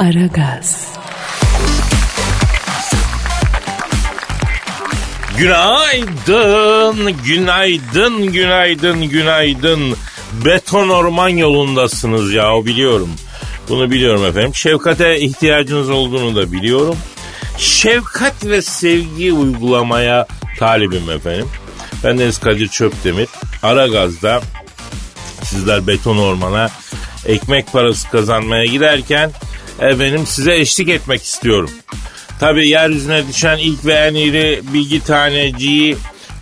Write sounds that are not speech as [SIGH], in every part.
Aragaz. Günaydın, günaydın, günaydın, günaydın. Beton orman yolundasınız ya biliyorum. Bunu biliyorum efendim. Şefkate ihtiyacınız olduğunu da biliyorum. Şefkat ve sevgi uygulamaya talibim efendim. Ben Deniz Kadir Çöptemir. Aragaz'da sizler beton ormana ekmek parası kazanmaya giderken efendim size eşlik etmek istiyorum. Tabi yeryüzüne düşen ilk ve en iri bilgi taneciği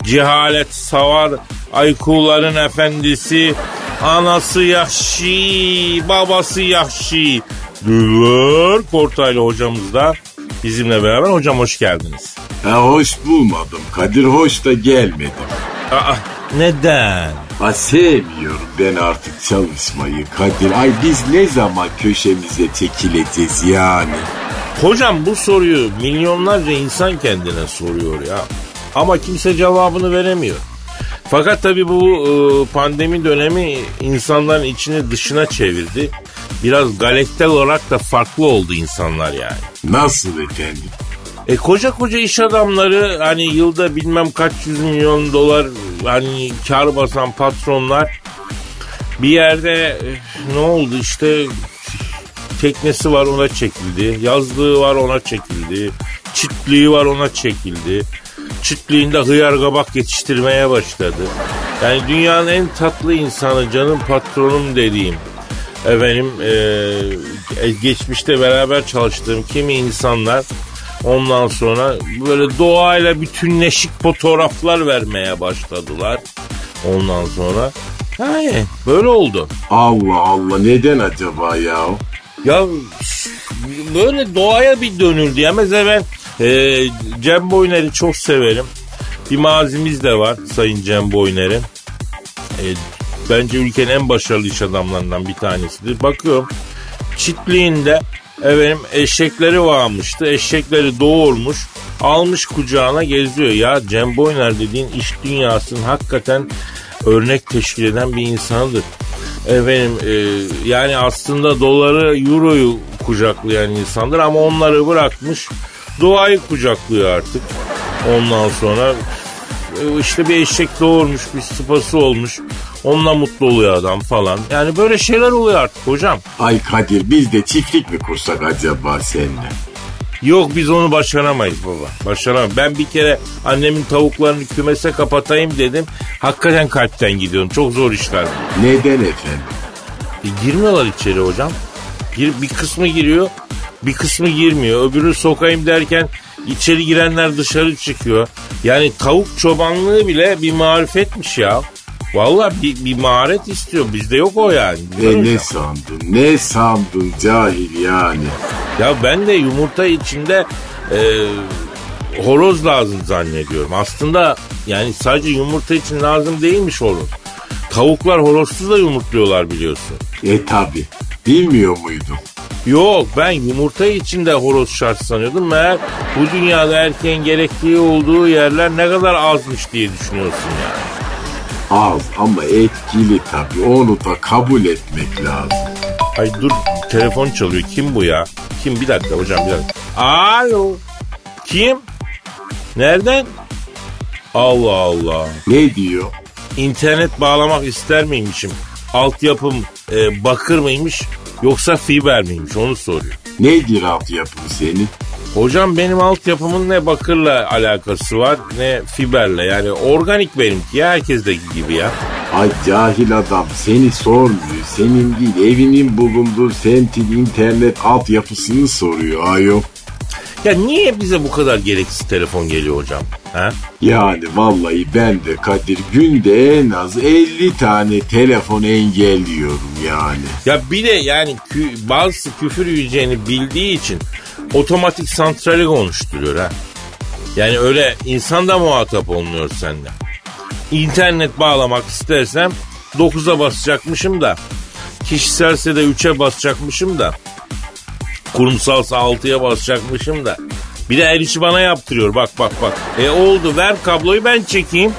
cehalet savar aykuların efendisi anası Yahşi babası Yahşi Dülver Kortaylı hocamız da bizimle beraber hocam hoş geldiniz. Ha hoş bulmadım. Kadir hoş da gelmedim. Aa, neden? Ha sevmiyorum ben artık çalışmayı Kadir. Ay biz ne zaman köşemize çekileceğiz yani? Hocam bu soruyu milyonlarca insan kendine soruyor ya. Ama kimse cevabını veremiyor. Fakat tabii bu e, pandemi dönemi insanların içini dışına çevirdi. Biraz galaktik olarak da farklı oldu insanlar yani. Nasıl efendim? E koca koca iş adamları hani yılda bilmem kaç yüz milyon dolar hani kar basan patronlar bir yerde e, ne oldu işte teknesi var ona çekildi. Yazlığı var ona çekildi. Çiftliği var ona çekildi. Çiftliğinde hıyar kabak yetiştirmeye başladı. Yani dünyanın en tatlı insanı canım patronum dediğim efendim e, geçmişte beraber çalıştığım kimi insanlar ondan sonra böyle doğayla bütünleşik fotoğraflar vermeye başladılar. Ondan sonra yani böyle oldu. Allah Allah neden acaba ya? Ya böyle doğaya bir dönüldü ya. Mesela ben e, Cem Boyner'i çok severim. Bir mazimiz de var Sayın Cem Boyner'in. E, bence ülkenin en başarılı iş adamlarından bir tanesidir. Bakıyorum çiftliğinde efendim eşekleri varmıştı. Eşekleri doğurmuş. Almış kucağına geziyor. Ya Cem Boyner dediğin iş dünyasının hakikaten örnek teşkil eden bir insanıdır. Efendim e, yani aslında doları euroyu kucaklayan insandır ama onları bırakmış doğayı kucaklıyor artık. Ondan sonra e, işte bir eşek doğurmuş bir sıpası olmuş onunla mutlu oluyor adam falan. Yani böyle şeyler oluyor artık hocam. Ay Kadir biz de çiftlik mi kursak acaba seninle? Yok biz onu başaramayız baba. Başaramayız. Ben bir kere annemin tavuklarını kümese kapatayım dedim. Hakikaten kalpten gidiyorum. Çok zor işler. Neden efendim? E, girmiyorlar içeri hocam. Gir, bir kısmı giriyor, bir kısmı girmiyor. Öbürü sokayım derken içeri girenler dışarı çıkıyor. Yani tavuk çobanlığı bile bir marifetmiş ya. Valla bir, bir maharet istiyor. Bizde yok o yani. E ne sandın? Ne sandın cahil yani? Ya ben de yumurta içinde e, horoz lazım zannediyorum. Aslında yani sadece yumurta için lazım değilmiş horoz. Tavuklar horozsuz da yumurtluyorlar biliyorsun. E tabi. Bilmiyor muydun? Yok ben yumurta içinde horoz şart sanıyordum. Meğer bu dünyada erkeğin gerektiği olduğu yerler ne kadar azmış diye düşünüyorsun yani. Az ama etkili tabi. Onu da kabul etmek lazım. Ay dur telefon çalıyor. Kim bu ya? Kim? Bir dakika hocam bir dakika. Alo. Kim? Nereden? Allah Allah. Ne diyor? İnternet bağlamak ister miymişim? Altyapım e, bakır mıymış yoksa fiber miymiş onu soruyor. Nedir altyapım senin? Hocam benim altyapımın ne bakırla alakası var ne fiberle yani organik benimki ya herkesteki gibi ya. Ay cahil adam seni sormuyor. Senin değil evinin bulunduğu semtin internet altyapısını soruyor ayol. Ya niye bize bu kadar gereksiz telefon geliyor hocam? Ha? Yani vallahi ben de Kadir günde en az 50 tane telefon engelliyorum yani. Ya bir de yani kü- bazı küfür yiyeceğini bildiği için otomatik santrali konuşturuyor ha. Yani öyle insan da muhatap olmuyor seninle. İnternet bağlamak istersem 9'a basacakmışım da kişiselse de 3'e basacakmışım da kurumsalsa 6'ya basacakmışım da bir de el işi bana yaptırıyor bak bak bak. E oldu ver kabloyu ben çekeyim.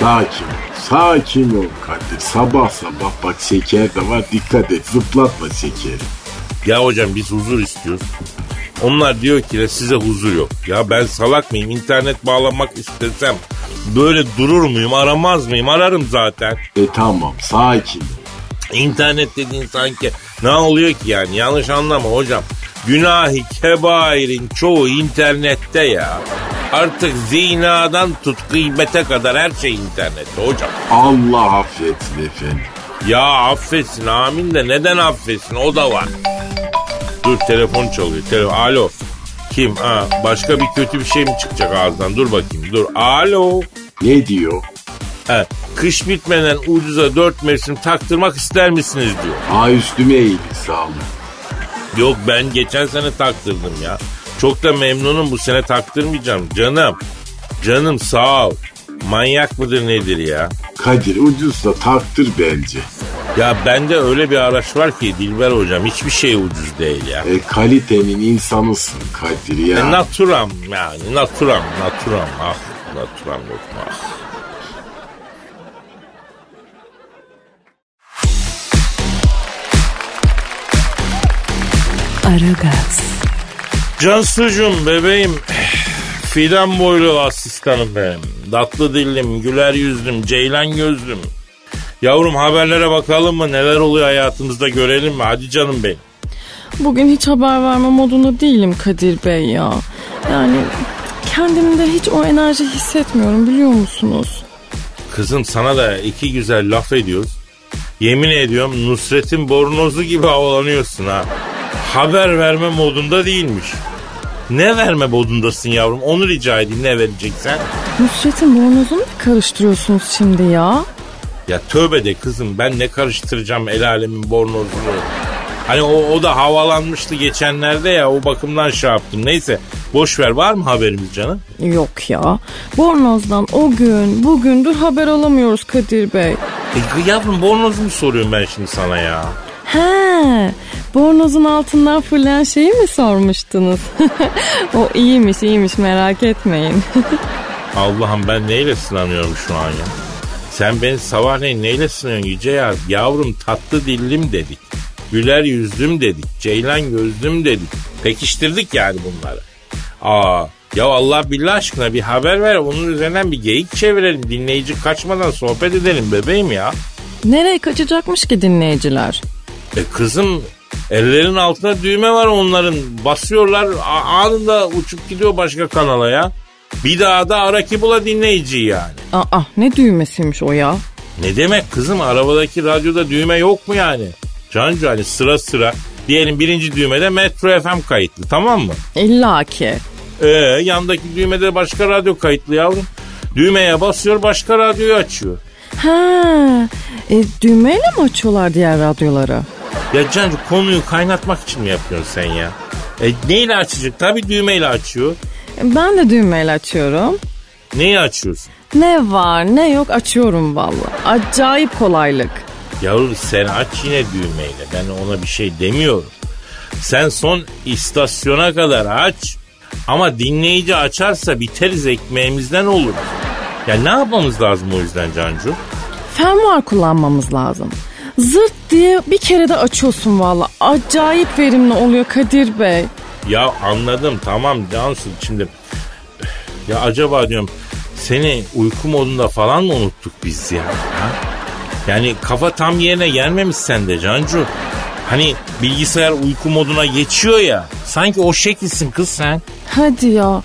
Sakin Sakin ol Kadir. Sabah sabah bak şeker de var dikkat et zıplatma şekeri. Ya hocam biz huzur istiyoruz. Onlar diyor ki de size huzur yok. Ya ben salak mıyım? İnternet bağlamak istesem böyle durur muyum? Aramaz mıyım? Ararım zaten. E tamam sakin. İnternet dediğin sanki ne oluyor ki yani? Yanlış anlama hocam. Günahi kebairin çoğu internette ya. Artık zinadan tut gıybete kadar her şey internette hocam. Allah affetsin efendim. Ya affetsin amin de neden affetsin o da var. Dur telefon çalıyor. Telefon. Alo. Kim? Ha, başka bir kötü bir şey mi çıkacak ağızdan? Dur bakayım. Dur. Alo. Ne diyor? Ha, kış bitmeden ucuza dört mevsim taktırmak ister misiniz diyor. Ha üstüme eğildi sağ olun. Yok ben geçen sene taktırdım ya. Çok da memnunum bu sene taktırmayacağım. Canım. Canım sağ ol. Manyak mıdır nedir ya? Kadir ucuzsa taktır bence. Ya bende öyle bir araç var ki Dilber hocam hiçbir şey ucuz değil ya. E kalitenin insanısın Kadir ya. E, naturam yani naturam naturam ah naturam yok ah. Aragaz, Cansucuğum bebeğim fidan boylu asistanım benim. Tatlı dillim, güler yüzlüm, ceylan gözlüm. Yavrum haberlere bakalım mı? Neler oluyor hayatımızda görelim mi? Hadi canım benim. bugün hiç haber verme modunda değilim Kadir Bey ya. Yani kendimde hiç o enerji hissetmiyorum biliyor musunuz? Kızım sana da iki güzel laf ediyoruz. Yemin ediyorum Nusret'in bornozu gibi havalanıyorsun ha. Haber verme modunda değilmiş. Ne verme modundasın yavrum? Onu rica edeyim ne vereceksen. Nusret'in bornozunu mu karıştırıyorsunuz şimdi ya? Ya tövbe de kızım ben ne karıştıracağım el alemin bornozunu. Hani o, o da havalanmıştı geçenlerde ya o bakımdan şey yaptım. Neyse boş ver var mı haberimiz canım? Yok ya. Bornozdan o gün bugündür haber alamıyoruz Kadir Bey. E, yavrum bornozumu soruyorum ben şimdi sana ya. He, bornozun altından fırlayan şeyi mi sormuştunuz? [LAUGHS] o iyiymiş iyiymiş merak etmeyin. [LAUGHS] Allah'ım ben neyle sınanıyorum şu an ya? Sen beni sabahleyin neyle sınıyorsun Yüce ya? Yavrum tatlı dillim dedik. Güler yüzlüm dedik. Ceylan gözlüm dedik. Pekiştirdik yani bunları. Aa ya Allah billah aşkına bir haber ver. Onun üzerinden bir geyik çevirelim. Dinleyici kaçmadan sohbet edelim bebeğim ya. Nereye kaçacakmış ki dinleyiciler? E kızım ellerin altında düğme var onların. Basıyorlar anında uçup gidiyor başka kanala ya. Bir daha da ara ki bula dinleyiciyi yani. Aa ne düğmesiymiş o ya? Ne demek kızım arabadaki radyoda düğme yok mu yani? Cancu hani sıra sıra diyelim birinci düğmede Metro FM kayıtlı tamam mı? İlla ki. Ee yandaki düğmede başka radyo kayıtlı yavrum. Düğmeye basıyor başka radyoyu açıyor. Ha, e, düğmeyle mi açıyorlar diğer radyoları? Ya Cancu konuyu kaynatmak için mi yapıyorsun sen ya? E neyle açacak? Tabii düğmeyle açıyor. Ben de düğmeyle açıyorum. Neyi açıyorsun? Ne var ne yok açıyorum valla. Acayip kolaylık. Yavrum sen aç yine düğmeyle. Ben ona bir şey demiyorum. Sen son istasyona kadar aç. Ama dinleyici açarsa biteriz ekmeğimizden olur. Ya ne yapmamız lazım o yüzden Cancu? Fermuar kullanmamız lazım. Zırt diye bir kere de açıyorsun valla. Acayip verimli oluyor Kadir Bey. Ya anladım tamam Cansu şimdi ya acaba diyorum seni uyku modunda falan mı unuttuk biz ya? Ha? Yani kafa tam yerine gelmemiş sende Cancu. Hani bilgisayar uyku moduna geçiyor ya. Sanki o şekilsin kız sen. Hadi ya.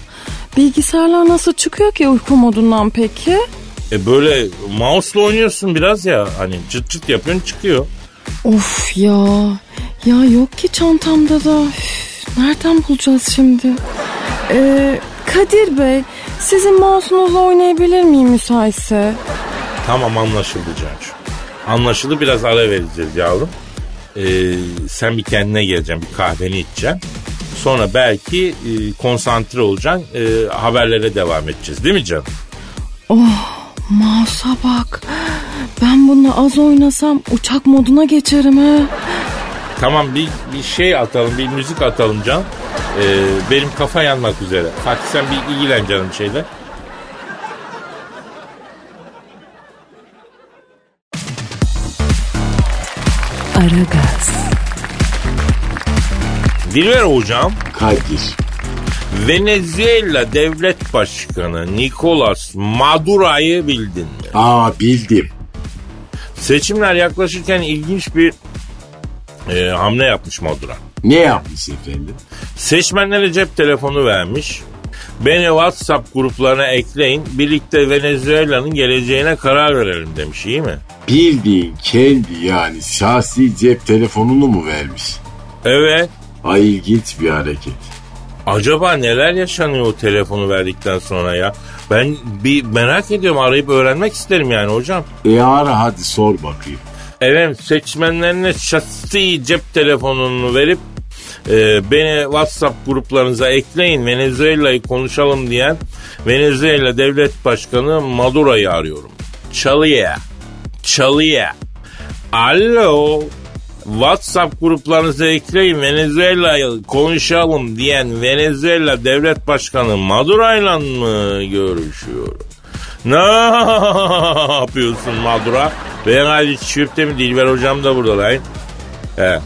Bilgisayarlar nasıl çıkıyor ki uyku modundan peki? E böyle mouse'la oynuyorsun biraz ya. Hani çıt çıt yapıyorsun çıkıyor. Of ya. Ya yok ki çantamda da. Üf, nereden bulacağız şimdi? Ee, Kadir Bey, sizin mouse'unuzla oynayabilir miyim müsaitse? Tamam anlaşıldı Cancu. Anlaşıldı biraz ara vereceğiz yavrum. Ee, sen bir kendine geleceksin bir kahveni içeceksin. Sonra belki e, konsantre olacaksın e, haberlere devam edeceğiz değil mi canım? Mouse'a bak. Ben bununla az oynasam uçak moduna geçerim ha. Tamam bir, bir şey atalım bir müzik atalım can. Ee, benim kafa yanmak üzere. Fatih sen bir ilgilen canım şeyle. Aragaz, Dilber hocam Kadir. Venezuela devlet başkanı Nicolas Madura'yı bildin mi? Aa bildim. Seçimler yaklaşırken ilginç bir e, hamle yapmış Madura. Ne yapmış efendim? Seçmenlere cep telefonu vermiş. Beni WhatsApp gruplarına ekleyin. Birlikte Venezuela'nın geleceğine karar verelim demiş iyi mi? Bildiğin kendi yani şahsi cep telefonunu mu vermiş? Evet. Ay ilginç bir hareket. Acaba neler yaşanıyor o telefonu verdikten sonra ya? Ben bir merak ediyorum arayıp öğrenmek isterim yani hocam. E ara hadi sor bakayım. Evet seçmenlerine şahsi cep telefonunu verip e, beni WhatsApp gruplarınıza ekleyin Venezuela'yı konuşalım diyen Venezuela Devlet Başkanı Madura'yı arıyorum. Çalıyor. Çalıyor. Alo. WhatsApp gruplarınıza ekleyin Venezuela'yı konuşalım diyen Venezuela Devlet Başkanı Madura'yla mı görüşüyor? Ne [LAUGHS] yapıyorsun Madura? Ben Ali Çöp'te mi Dilber Hocam da burada lan. He.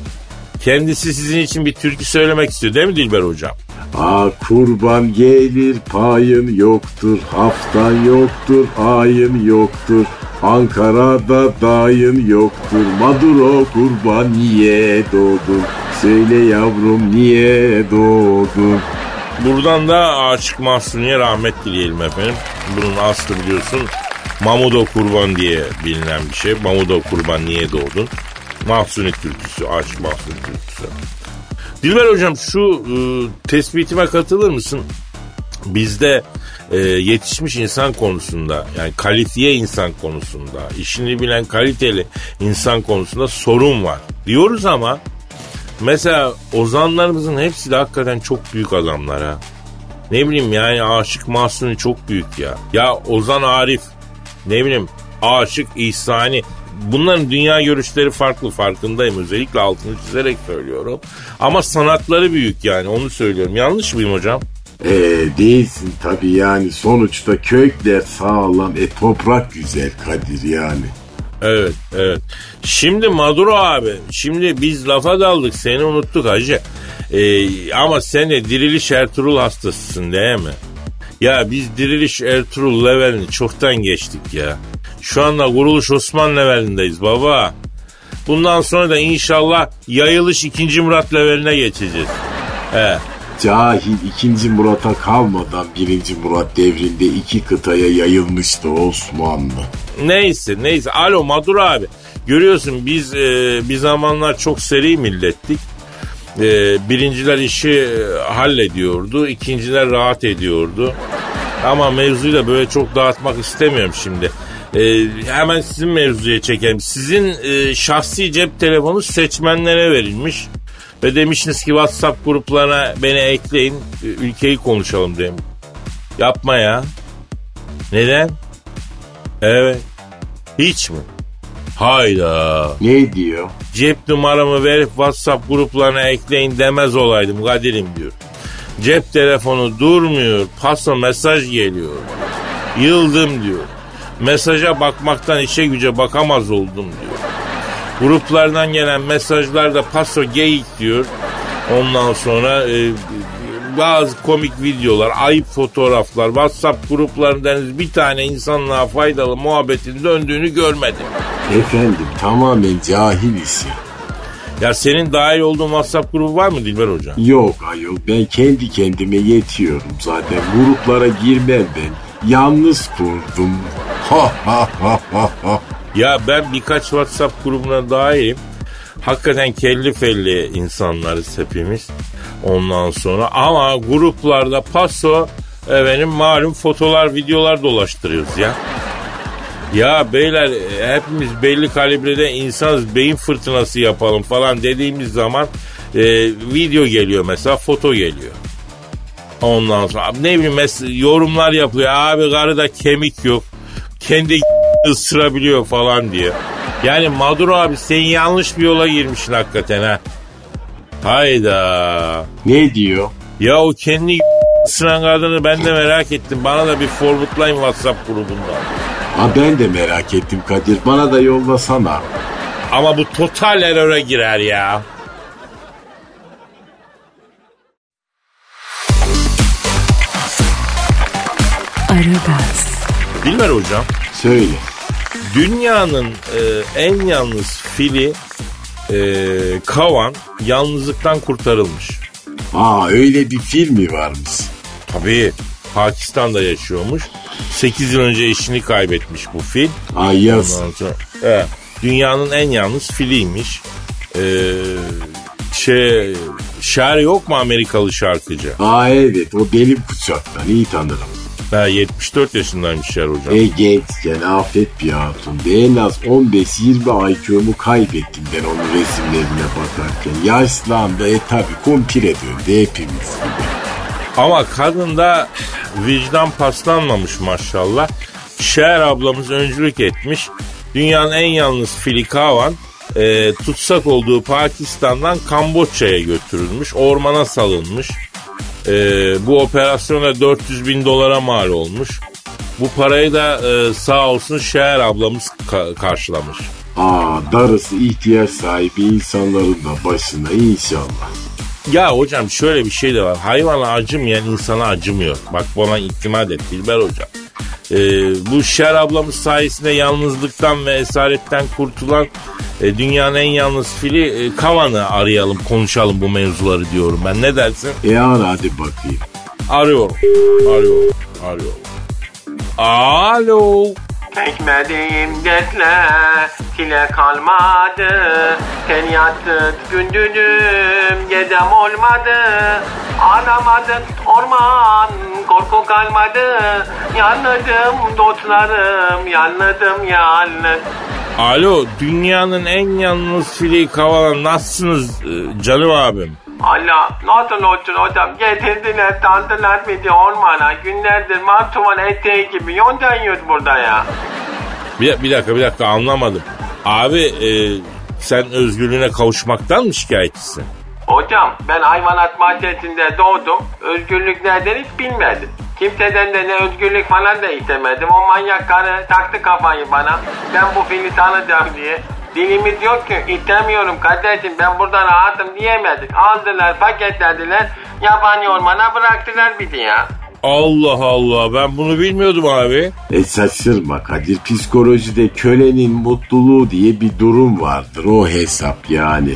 Kendisi sizin için bir türkü söylemek istiyor değil mi Dilber Hocam? Aa kurban gelir payın yoktur, haftan yoktur, ayın yoktur. Ankara'da dayın yoktur, Maduro kurban niye doğdun? Söyle yavrum niye doğdun? Buradan da Aşık Mahsuni'ye rahmet dileyelim efendim. Bunun aslı biliyorsun Mamudo Kurban diye bilinen bir şey. Mamudo Kurban niye doğdun? Mahsuni türküsü, Aşık Mahsuni türküsü. Dilber hocam şu e, tespitime katılır mısın? Bizde e, yetişmiş insan konusunda yani kalifiye insan konusunda işini bilen kaliteli insan konusunda sorun var diyoruz ama mesela ozanlarımızın hepsi de hakikaten çok büyük adamlar ha. Ne bileyim yani Aşık Mahsuni çok büyük ya. Ya Ozan Arif ne bileyim Aşık İhsani bunların dünya görüşleri farklı farkındayım. Özellikle altını çizerek söylüyorum. Ama sanatları büyük yani onu söylüyorum. Yanlış mıyım hocam? Ee, değilsin tabii yani sonuçta kökler sağlam, e toprak güzel Kadir yani. Evet evet. Şimdi Maduro abi şimdi biz lafa daldık seni unuttuk hacı. Ee, ama sen de diriliş Ertuğrul hastasısın değil mi? Ya biz diriliş Ertuğrul levelini çoktan geçtik ya. Şu anda kuruluş Osman levelindeyiz baba. Bundan sonra da inşallah yayılış 2. Murat leveline geçeceğiz. He. Cahil 2. Murat'a kalmadan 1. Murat devrinde iki kıtaya yayılmıştı Osmanlı. Neyse neyse. Alo Maduro abi. Görüyorsun biz e, bir zamanlar çok seri millettik. E, birinciler işi e, hallediyordu. ikinciler rahat ediyordu. Ama mevzuyu da böyle çok dağıtmak istemiyorum şimdi. E, hemen sizin mevzuya çekelim. Sizin e, şahsi cep telefonu seçmenlere verilmiş. Ve demişsiniz ki WhatsApp gruplarına beni ekleyin. Ülkeyi konuşalım demiş. Yapma ya. Neden? Evet. Hiç mi? Hayda. Ne diyor? Cep numaramı verip WhatsApp gruplarına ekleyin demez olaydım Kadir'im diyor. Cep telefonu durmuyor. Paso mesaj geliyor. Yıldım diyor. Mesaja bakmaktan işe güce bakamaz oldum diyor. Gruplardan gelen mesajlarda paso geyik diyor. Ondan sonra e, bazı komik videolar, ayıp fotoğraflar, WhatsApp gruplarında henüz bir tane insanlığa faydalı muhabbetin döndüğünü görmedim. Efendim tamamen cahil işi. Ya senin dahil olduğun WhatsApp grubu var mı Dilber Hocam? Yok ayol ben kendi kendime yetiyorum zaten. Gruplara girmem ben. Yalnız kurdum. Ha ha ha ha ha. Ya ben birkaç WhatsApp grubuna dahilim. Hakikaten kelli felli insanlarız hepimiz. Ondan sonra ama gruplarda paso efendim malum fotolar videolar dolaştırıyoruz ya. Ya beyler hepimiz belli kalibrede insanız beyin fırtınası yapalım falan dediğimiz zaman e, video geliyor mesela foto geliyor. Ondan sonra ne bileyim yorumlar yapıyor abi karıda kemik yok kendi ısırabiliyor falan diye. Yani Maduro abi sen yanlış bir yola girmişsin hakikaten ha. Hayda. Ne diyor? Ya o kendi ısıran kadını ben de merak ettim. Bana da bir forwardlayın WhatsApp grubunda. Ha ben de merak ettim Kadir. Bana da yollasana. Ama bu total error'a girer ya. Aragaz. Bilmer hocam. Söyle. dünyanın e, en yalnız fili e, Kavan yalnızlıktan kurtarılmış. Aa öyle bir film mi varmış? Tabii Pakistan'da yaşıyormuş. 8 yıl önce eşini kaybetmiş bu fil. Ay yaz. Sonra, evet, dünyanın en yalnız filiymiş. Ee, şey, Cher yok mu Amerikalı şarkıcı? Aa evet o benim kuşaktan iyi tanırım. Ha, 74 yaşındaymış Cher hocam. E gençken afet bir hatundu. En az 15-20 IQ'mu kaybettim ben onun resimlerine bakarken. Yaşlandı e tabi kumpire döndü hepimiz gibi. Ama kadında vicdan paslanmamış maşallah. Cher ablamız öncülük etmiş. Dünyanın en yalnız fili Kavan e, tutsak olduğu Pakistan'dan Kamboçya'ya götürülmüş. Ormana salınmış. E, bu operasyona 400 bin dolara mal olmuş. Bu parayı da e, sağ olsun Cher ablamız ka- karşılamış. Aa darısı ihtiyaç sahibi insanların da başına inşallah. Ya hocam şöyle bir şey de var. Hayvana acımayan insana acımıyor. Bak bana itimat et Dilber hocam. Ee, bu Şer ablamız sayesinde yalnızlıktan ve esaretten kurtulan e, dünyanın en yalnız fili e, Kavan'ı arayalım konuşalım bu mevzuları diyorum ben. Ne dersin? E ara hadi bakayım. Arıyorum. Arıyorum. Arıyorum. Alo. Çekmediğim dertler çile kalmadı. Feryattık gündüzüm gecem olmadı. Ağlamadık orman korku kalmadı. Yanladım dostlarım yanladım yalnız Alo. Dünyanın en yalnız fili Kavan nasılsınız e, canım abim? Allah nasıl olsun hocam? Getirdiler tandılar bizi ormana. Günlerdir mantuvan eteği gibi yonca yiyoruz burada ya Bir, bir dakika bir dakika anlamadım. Abi e, sen özgürlüğüne kavuşmaktan mı şikayetçisin? Hocam ben hayvanat bahçesinde doğdum. Özgürlük nereden hiç bilmedim. Kimseden de ne özgürlük falan da istemedim. O manyak karı taktı kafayı bana. Ben bu fili tanıyacağım diye. Dilimiz yok ki istemiyorum kardeşim ben burada rahatım diyemedik. Aldılar paketlediler yabani ormana bıraktılar bizi ya. Allah Allah ben bunu bilmiyordum abi. E şaşırma Kadir psikolojide kölenin mutluluğu diye bir durum vardır o hesap yani.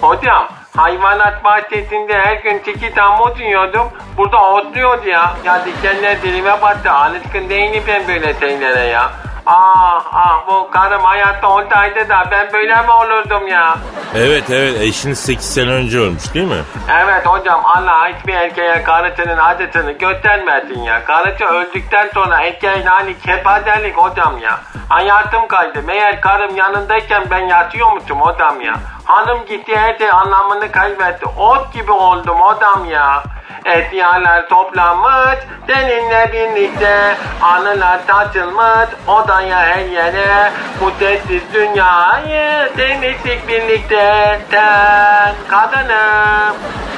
Hocam hayvanat bahçesinde her gün tiki tamut yiyordum. Burada otluyordu ya. Ya dikenler dilime battı. Alışkın değilim ben böyle şeylere ya. Ah ah bu karım hayatta olsaydı da ben böyle mi olurdum ya? Evet evet eşiniz 8 sene önce ölmüş değil mi? Evet hocam Allah hiçbir erkeğe karısının acısını göstermesin ya. Karısı öldükten sonra erkeğin hali kepazelik hocam ya. Hayatım kaydı. Meğer karım yanındayken ben yatıyormuşum hocam ya. Hanım gitti her şey anlamını kaybetti. Ot gibi oldum hocam ya. Eşyalar toplanmış seninle birlikte Anılar saçılmış odaya her yere Bu sessiz dünyayı temizlik birlikte. Sen kadınım.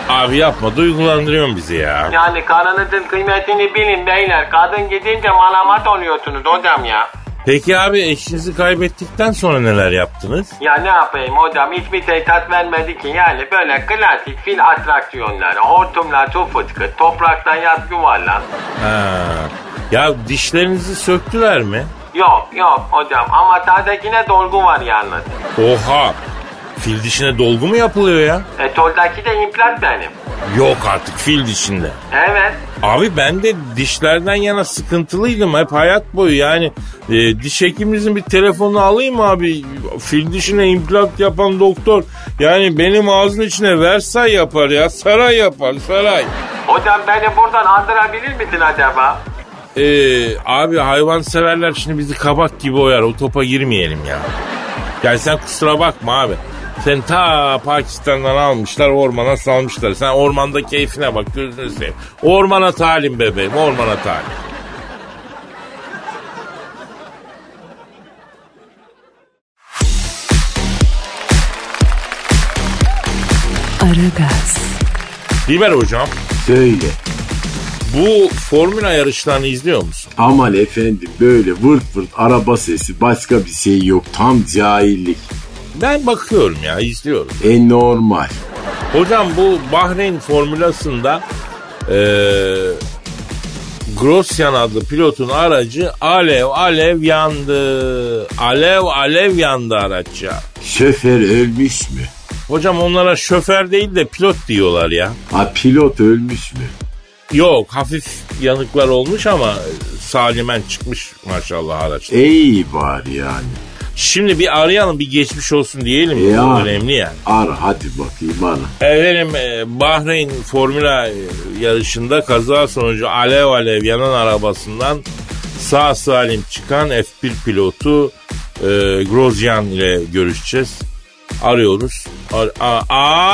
Abi yapma duygulandırıyorsun bizi ya. Yani karınızın kıymetini bilin beyler. Kadın gidince malamat oluyorsunuz hocam ya Peki abi eşinizi kaybettikten sonra neler yaptınız? Ya ne yapayım hocam hiçbir şey tat vermedi ki yani böyle klasik fil atraksiyonları Hortumlar su fıskı topraktan yat yuvarlan Ha. Ya dişlerinizi söktüler mi? Yok yok hocam ama sağdakine dolgu var yalnız. Oha. Fil dişine dolgu mu yapılıyor ya? E soldaki de implant benim. Yok artık fil dişinde. Evet. Abi ben de dişlerden yana sıkıntılıydım hep hayat boyu yani e, diş hekimimizin bir telefonunu alayım abi fil dişine implant yapan doktor yani benim ağzın içine versay yapar ya saray yapar saray. Hocam beni buradan andırabilir misin acaba? Ee, abi hayvan severler şimdi bizi kabak gibi oyar o topa girmeyelim ya. Yani sen kusura bakma abi. Sen ta Pakistan'dan almışlar ormana salmışlar. Sen ormanda keyfine bak gözünü seveyim. Ormana talim bebeğim ormana talim. Aragaz, Dilber hocam Söyle. bu formüla yarışlarını izliyor musun? Aman efendim böyle vırt vırt araba sesi başka bir şey yok tam cahillik. Ben bakıyorum ya izliyorum. E normal. Hocam bu Bahreyn formülasında eee Grosyan adlı pilotun aracı alev alev yandı. Alev alev yandı araç ya. Şoför ölmüş mü? Hocam onlara şoför değil de pilot diyorlar ya. Ha pilot ölmüş mü? Yok hafif yanıklar olmuş ama salimen çıkmış maşallah araç. İyi var yani. Şimdi bir arayalım bir geçmiş olsun diyelim. Ya. Bu önemli yani. Ara hadi bakayım ara. Efendim e, Bahreyn Formula e, yarışında kaza sonucu alev alev yanan arabasından sağ salim çıkan F1 pilotu e, Grosjean ile görüşeceğiz. Arıyoruz. Ar- A-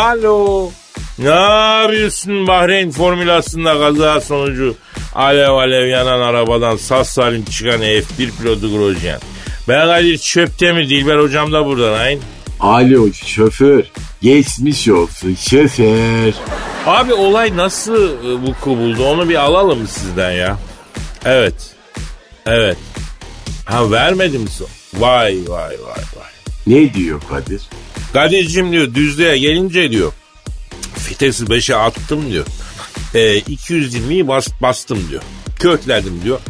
Alo. Ne yapıyorsun Bahreyn Formülası'nda kaza sonucu alev alev yanan arabadan sağ salim çıkan F1 pilotu Grosjean. Ben Kadir Çöptemir Dilber hocam da burada lan. Alo şoför. Geçmiş olsun şoför. Abi olay nasıl e, vuku buldu onu bir alalım sizden ya. Evet. Evet. Ha vermedim mi? Vay vay vay vay. Ne diyor Kadir? Kadir'cim diyor düzlüğe gelince diyor. Vitesi 5'e attım diyor. E, 220'yi bas, bastım diyor. Kökledim diyor.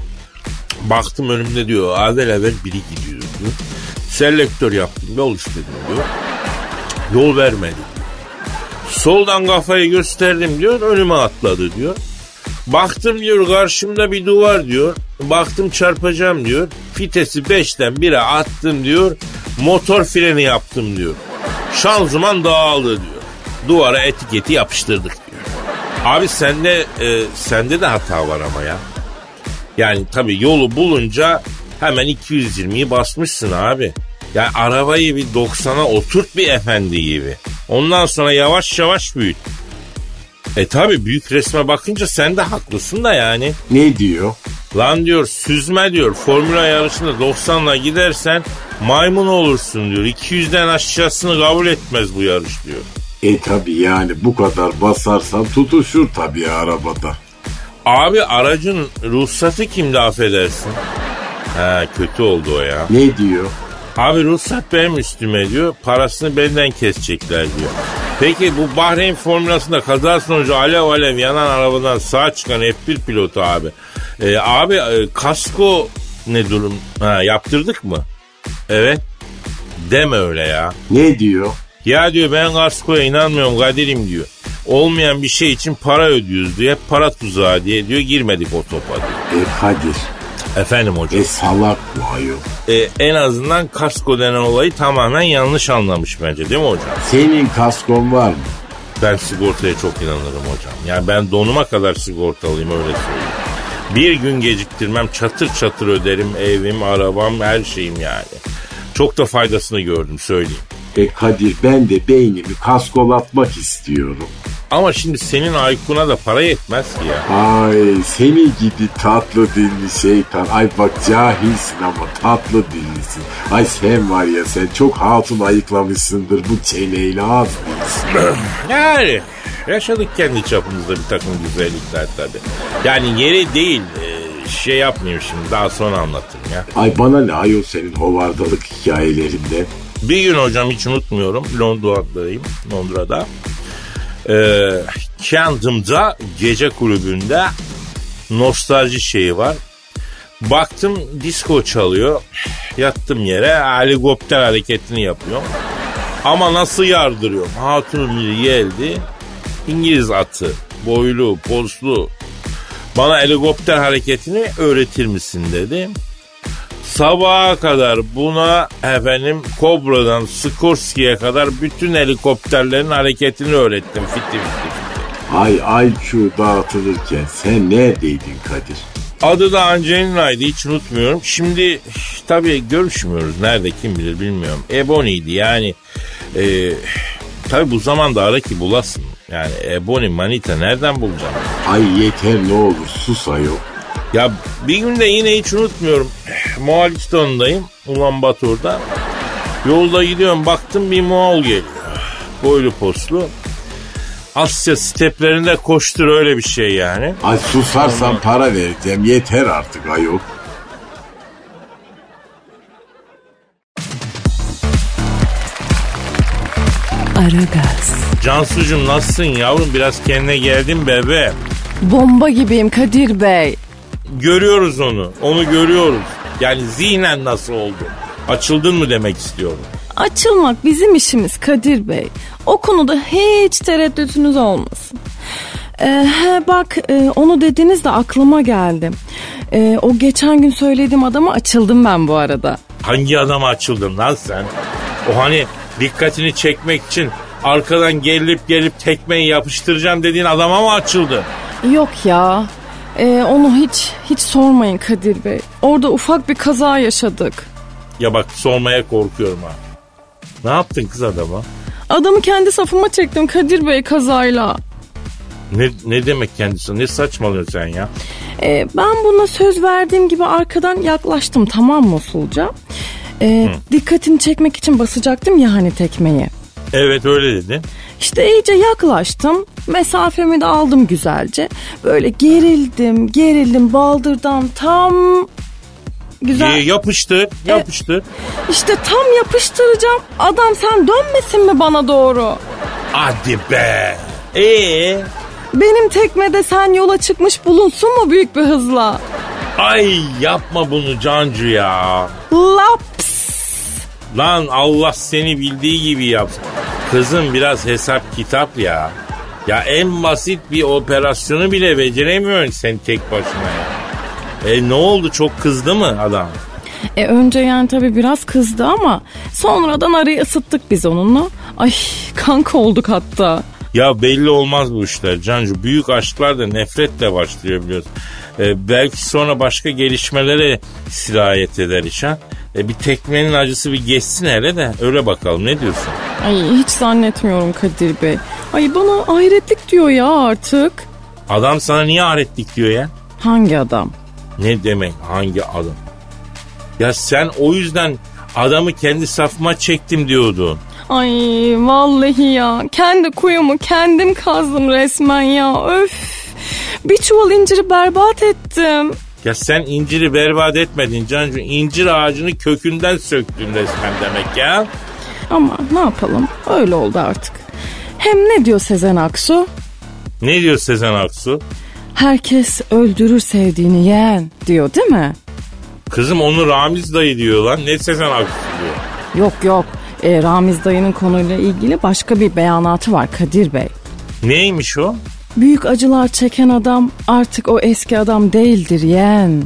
Baktım önümde diyor avel avel biri gidiyor diyor. Selektör yaptım yol istedim diyor. Yol vermedi. Soldan kafayı gösterdim diyor önüme atladı diyor. Baktım diyor karşımda bir duvar diyor. Baktım çarpacağım diyor. Vitesi 5'ten 1'e attım diyor. Motor freni yaptım diyor. Şanzıman dağıldı diyor. Duvara etiketi yapıştırdık diyor. Abi sende e, sende de hata var ama ya. Yani tabii yolu bulunca hemen 220'yi basmışsın abi. Yani arabayı bir 90'a oturt bir efendi gibi. Ondan sonra yavaş yavaş büyüt. E tabi büyük resme bakınca sen de haklısın da yani. Ne diyor? Lan diyor süzme diyor formüla yarışında 90'la gidersen maymun olursun diyor. 200'den aşağısını kabul etmez bu yarış diyor. E tabi yani bu kadar basarsan tutuşur tabi arabada. Abi aracın ruhsatı kimde affedersin? Ha kötü oldu o ya. Ne diyor? Abi ruhsat benim üstüme diyor. Parasını benden kesecekler diyor. Peki bu Bahreyn formülasında kaza sonucu alev alev yanan arabadan sağ çıkan F1 pilotu abi. Ee, abi e, kasko ne durum? Ha, yaptırdık mı? Evet. Deme öyle ya. Ne diyor? Ya diyor ben kaskoya inanmıyorum Kadir'im diyor. Olmayan bir şey için para ödüyoruz diyor. Hep para tuzağı diye diyor girmedik o topa diyor. E Kadir. Efendim hocam. E salak bu ayol. E, en azından kasko denen olayı tamamen yanlış anlamış bence değil mi hocam? Senin kaskon var mı? Ben sigortaya çok inanırım hocam. Yani ben donuma kadar sigortalıyım öyle söyleyeyim. Bir gün geciktirmem çatır çatır öderim evim, arabam, her şeyim yani. Çok da faydasını gördüm söyleyeyim. E Kadir ben de beynimi kaskolatmak istiyorum. Ama şimdi senin Aykun'a da para yetmez ki ya. Ay seni gidi tatlı dilli şeytan. Ay bak cahilsin ama tatlı dillisin. Ay sen var ya sen çok hatun ayıklamışsındır bu çeneyle az değilsin. [CLEARS THROAT] Yani yaşadık kendi çapımızda bir takım güzellikler tabii. Yani yeri değil e, şey yapmayayım şimdi daha sonra anlatırım ya. Ay bana ne ayol senin hovardalık hikayelerinde. Bir gün hocam hiç unutmuyorum Londra'dayım Londra'da. Ee, Kentım'da gece kulübünde nostalji şeyi var. Baktım disco çalıyor. Yattım yere helikopter hareketini yapıyorum. Ama nasıl yardırıyorum? Hatunun biri geldi. İngiliz atı. Boylu, poslu. Bana helikopter hareketini öğretir misin dedi. Sabaha kadar buna efendim Kobra'dan Skorski'ye kadar bütün helikopterlerin hareketini öğrettim. Fitti fitti fitti. Ay IQ dağıtılırken sen neredeydin Kadir? Adı da Angelina'ydı hiç unutmuyorum. Şimdi tabii görüşmüyoruz. Nerede kim bilir bilmiyorum. Ebony'ydi yani. E, tabii bu zamanda ara ki bulasın. Yani Ebony Manita nereden bulacağım? Ay yeter ne olur sus ayol. Ya bir günde yine hiç unutmuyorum. Moğolistan'dayım. Ulan Batur'da. Yolda gidiyorum baktım bir Moğol geliyor. Boylu poslu. Asya steplerinde koştur öyle bir şey yani. Ay susarsan para vereceğim yeter artık ayol. Aragaz. Cansucuğum nasılsın yavrum biraz kendine geldin bebe. Bomba gibiyim Kadir Bey. görüyoruz onu. Onu görüyoruz. Yani zihnen nasıl oldu? Açıldın mı demek istiyorum. Açılmak bizim işimiz Kadir Bey. O konuda hiç tereddütünüz olmasın. Ee, he, bak e, onu dediniz de aklıma geldi. Ee, o geçen gün söylediğim adama açıldım ben bu arada. Hangi adama açıldın lan sen? O hani dikkatini çekmek için arkadan gelip gelip tekmeyi yapıştıracağım dediğin adama mı açıldı? Yok ya. Ee, onu hiç hiç sormayın Kadir Bey. Orada ufak bir kaza yaşadık. Ya bak sormaya korkuyorum ha. Ne yaptın kız adama? Adamı kendi safıma çektim Kadir Bey kazayla. Ne, ne demek kendisi? Ne saçmalıyorsun sen ya? Ee, ben buna söz verdiğim gibi arkadan yaklaştım tamam mı usulca? Ee, dikkatini çekmek için basacaktım ya hani tekmeyi. Evet öyle dedin. İşte iyice yaklaştım. Mesafemi de aldım güzelce. Böyle gerildim, gerildim baldırdan tam güzel. Ee, yapıştır, yapıştır. İşte tam yapıştıracağım. Adam sen dönmesin mi bana doğru? Hadi be. Ee, Benim tekmede sen yola çıkmış bulunsun mu büyük bir hızla? ay yapma bunu Cancu ya. Laps. Lan Allah seni bildiği gibi yapsın. Kızım biraz hesap kitap ya. Ya en basit bir operasyonu bile beceremiyorsun sen tek başına ya. E ne oldu çok kızdı mı adam? E önce yani tabii biraz kızdı ama sonradan arayı ısıttık biz onunla. Ay kanka olduk hatta. Ya belli olmaz bu işler Cancu. Büyük aşklar da nefretle başlıyor biliyorsun. E, belki sonra başka gelişmelere sirayet eder iş ha. E, bir tekmenin acısı bir geçsin hele de öyle bakalım ne diyorsun? Ay hiç zannetmiyorum Kadir Bey. Ay bana hayretlik diyor ya artık. Adam sana niye aretlik diyor ya? Hangi adam? Ne demek hangi adam? Ya sen o yüzden adamı kendi safıma çektim diyordun. Ay vallahi ya kendi kuyumu kendim kazdım resmen ya öf. Bir çuval inciri berbat ettim. Ya sen inciri berbat etmedin Cancu. İncir ağacını kökünden söktün resmen demek ya. Ama ne yapalım öyle oldu artık. Hem ne diyor Sezen Aksu? Ne diyor Sezen Aksu? Herkes öldürür sevdiğini yeğen diyor değil mi? Kızım onu Ramiz dayı diyor lan. Ne Sezen Aksu diyor. Yok yok e, Ramiz dayının konuyla ilgili başka bir beyanatı var Kadir Bey. Neymiş o? Büyük acılar çeken adam artık o eski adam değildir yeğen.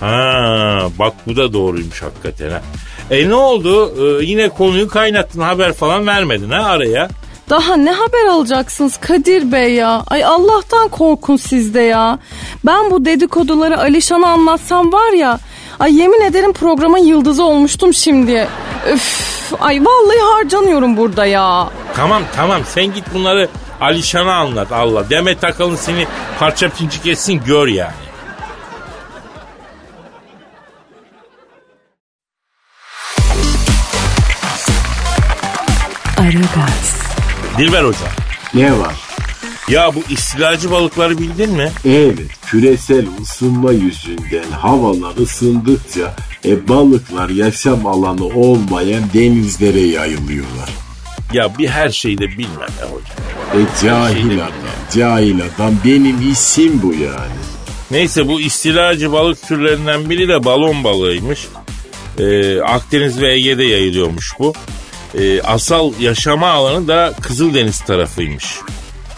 Ha bak bu da doğruymuş hakikaten ha. E ne oldu? Ee, yine konuyu kaynattın haber falan vermedin ha araya. Daha ne haber alacaksınız Kadir Bey ya? Ay Allah'tan korkun sizde ya. Ben bu dedikoduları Alişan'a anlatsam var ya. Ay yemin ederim programın yıldızı olmuştum şimdi. Üf, ay vallahi harcanıyorum burada ya. Tamam tamam sen git bunları Alişan'a anlat Allah. Demet Akalın seni parça pincik etsin gör yani. Aragaz. Dilber Hoca. Ne var? Ya bu istilacı balıkları bildin mi? Evet, küresel ısınma yüzünden havalar ısındıkça e, balıklar yaşam alanı olmayan denizlere yayılıyorlar. Ya bir her şeyi de bilmem ya hocam. E cahil adam, cahil adam benim isim bu yani. Neyse bu istilacı balık türlerinden biri de balon balığıymış. Ee, Akdeniz ve Ege'de yayılıyormuş bu. Ee, asal yaşama alanı da Kızıldeniz tarafıymış.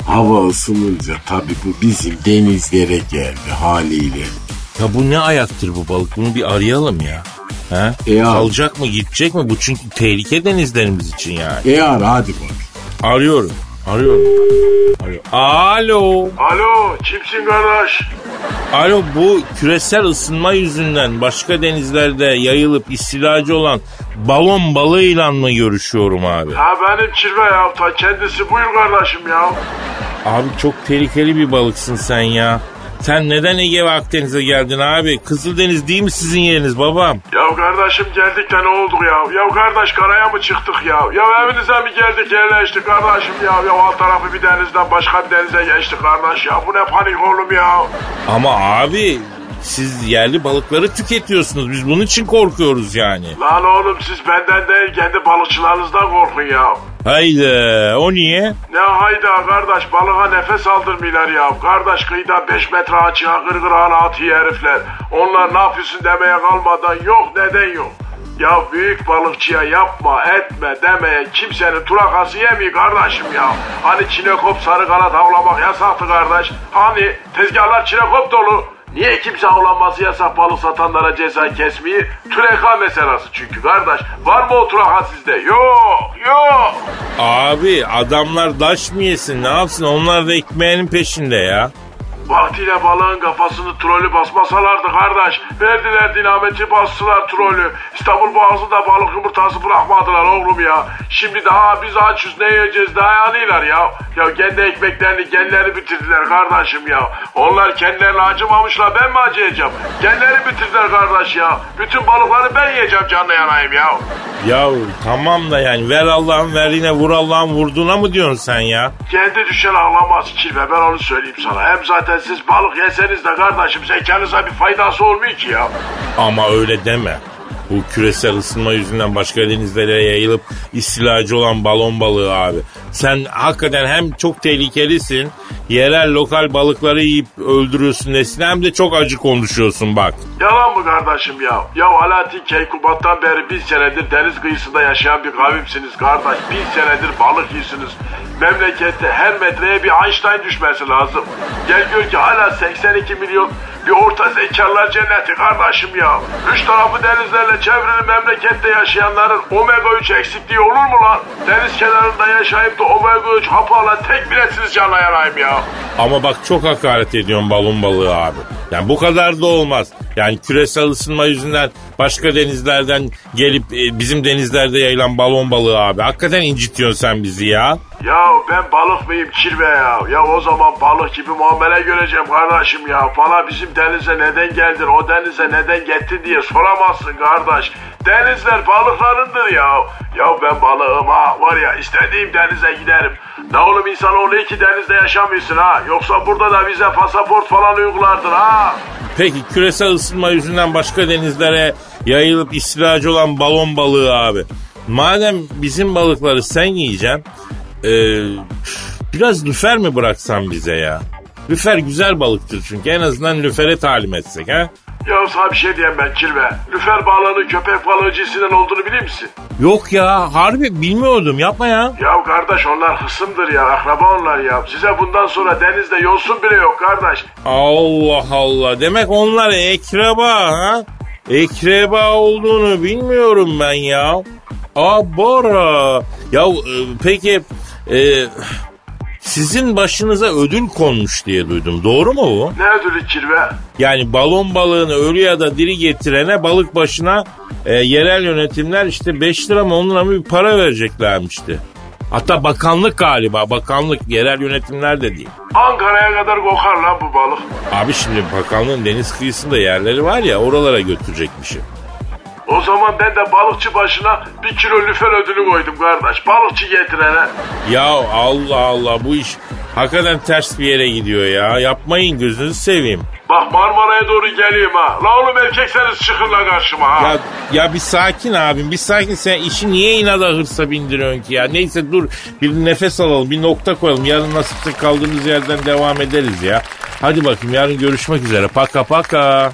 Hava ısınınca tabii bu bizim denizlere geldi haliyle. Ya bu ne ayaktır bu balık? Bunu bir arayalım ya. Ha? E. Kalacak mı gidecek mi? Bu çünkü tehlike denizlerimiz için yani. E ara hadi bak. Arıyorum. Arıyorum. Arıyorum. Alo. Alo kimsin kardeş? Alo bu küresel ısınma yüzünden başka denizlerde yayılıp istilacı olan balon balığıyla mı görüşüyorum abi? Ha benim kirve ya ta kendisi buyur kardeşim ya. Abi çok tehlikeli bir balıksın sen ya. Sen neden Ege ve Akdeniz'e geldin abi? Kızıldeniz değil mi sizin yeriniz babam? Ya kardeşim geldik de ne olduk ya? Ya kardeş karaya mı çıktık ya? Ya evinize mi geldik yerleştik kardeşim ya? Ya alt tarafı bir denizden başka bir denize geçtik kardeş ya. Bu ne panik oğlum ya? Ama abi siz yerli balıkları tüketiyorsunuz. Biz bunun için korkuyoruz yani. Lan oğlum siz benden değil kendi balıkçılarınızdan korkun ya. Haydi o niye? Ne hayda kardeş balığa nefes aldırmıyorlar ya. Kardeş kıyıda 5 metre açığa gırgırağına atıyor herifler. Onlar ne yapıyorsun demeye kalmadan yok neden yok. Ya büyük balıkçıya yapma etme demeye kimsenin turakası yemiyor kardeşim ya. Hani çinekop sarı kanat avlamak yasaktı kardeş. Hani tezgahlar çinekop dolu. Niye kimse avlanması yasak balık satanlara ceza kesmeyi? Türeka meselesi çünkü kardeş. Var mı o turaka sizde? Yok yok. Abi adamlar daş mı yesin ne yapsın onlar da ekmeğinin peşinde ya. Vaktiyle balığın kafasını trolü basmasalardı kardeş. Verdiler dinamiti bastılar trolü. İstanbul Boğazı'nda balık yumurtası bırakmadılar oğlum ya. Şimdi daha biz açız ne yiyeceğiz daha yanıyorlar ya. Ya kendi ekmeklerini kendileri bitirdiler kardeşim ya. Onlar kendilerine acımamışlar ben mi acıyacağım? Kendileri bitirdiler kardeş ya. Bütün balıkları ben yiyeceğim canlı yanayım ya. Ya tamam da yani ver Allah'ın verdiğine vur Allah'ın vurduğuna mı diyorsun sen ya? Kendi düşen ağlamaz kirve ben onu söyleyeyim sana. Hem zaten siz balık yeseniz de kardeşim zekanıza bir faydası olmuyor ki ya. Ama öyle deme. Bu küresel ısınma yüzünden başka denizlere yayılıp istilacı olan balon balığı abi. Sen hakikaten hem çok tehlikelisin, yerel lokal balıkları yiyip öldürüyorsun nesin hem de çok acı konuşuyorsun bak. Yalan mı kardeşim ya? Ya Alaaddin Keykubat'tan beri bir senedir deniz kıyısında yaşayan bir kavimsiniz kardeş. Bir senedir balık yiyorsunuz. Memlekette her metreye bir Einstein düşmesi lazım. Gel gör ki hala 82 milyon bir orta zekalar cenneti kardeşim ya. Üç tarafı denizlerle çevrili memlekette yaşayanların omega 3 eksikliği olur mu lan? Deniz kenarında yaşayıp da omega 3 hapı alan tek milletsiniz canla yanayım ya. Ama bak çok hakaret ediyorsun balon balığı abi. Yani bu kadar da olmaz. Yani küresel ısınma yüzünden başka denizlerden gelip e, bizim denizlerde yayılan balon balığı abi. Hakikaten incitiyorsun sen bizi ya. Ya ben balık mıyım kirve ya? Ya o zaman balık gibi muamele göreceğim kardeşim ya. Bana bizim denize neden geldin, o denize neden gittin diye soramazsın kardeş. Denizler balıklarındır ya. Ya ben balığım ha var ya istediğim denize giderim. Ne oğlum insanoğlu iki denizde yaşamıyorsun ha. Yoksa burada da bize pasaport falan uygulardın ha. Peki küresel ısınma yüzünden başka denizlere yayılıp istilacı olan balon balığı abi. Madem bizim balıkları sen yiyeceksin, e, biraz lüfer mi bıraksan bize ya? Lüfer güzel balıktır çünkü en azından lüfere talim etsek ha? Ya sana bir şey diyeyim ben kirve. Lüfer balığının köpek balığı cinsinden olduğunu bilir misin? Yok ya harbi bilmiyordum yapma ya. Ya kardeş onlar hısımdır ya akraba onlar ya. Size bundan sonra denizde yosun bile yok kardeş. Allah Allah demek onlar ekreba ha? Ekreba olduğunu bilmiyorum ben ya. Aa Bora. Ya e, peki e, sizin başınıza ödül konmuş diye duydum. Doğru mu bu? Ne ödülü kirve? Yani balon balığını ölü ya da diri getirene balık başına e, yerel yönetimler işte 5 lira mı 10 lira mı bir para vereceklermişti. Hatta bakanlık galiba bakanlık yerel yönetimler de değil. Ankara'ya kadar kokar lan bu balık. Abi şimdi bakanlığın deniz kıyısında yerleri var ya oralara götürecekmişim. O zaman ben de balıkçı başına bir kilo lüfer ödülü koydum kardeş. Balıkçı getirene. Ya Allah Allah bu iş hakikaten ters bir yere gidiyor ya. Yapmayın gözünüzü seveyim. Bak Marmara'ya doğru geleyim ha. La oğlum erkekseniz çıkın la karşıma ha. Ya, ya bir sakin abim bir sakin sen işi niye inada hırsa bindiriyorsun ki ya. Neyse dur bir nefes alalım bir nokta koyalım. Yarın nasipse kaldığımız yerden devam ederiz ya. Hadi bakayım yarın görüşmek üzere. Paka paka.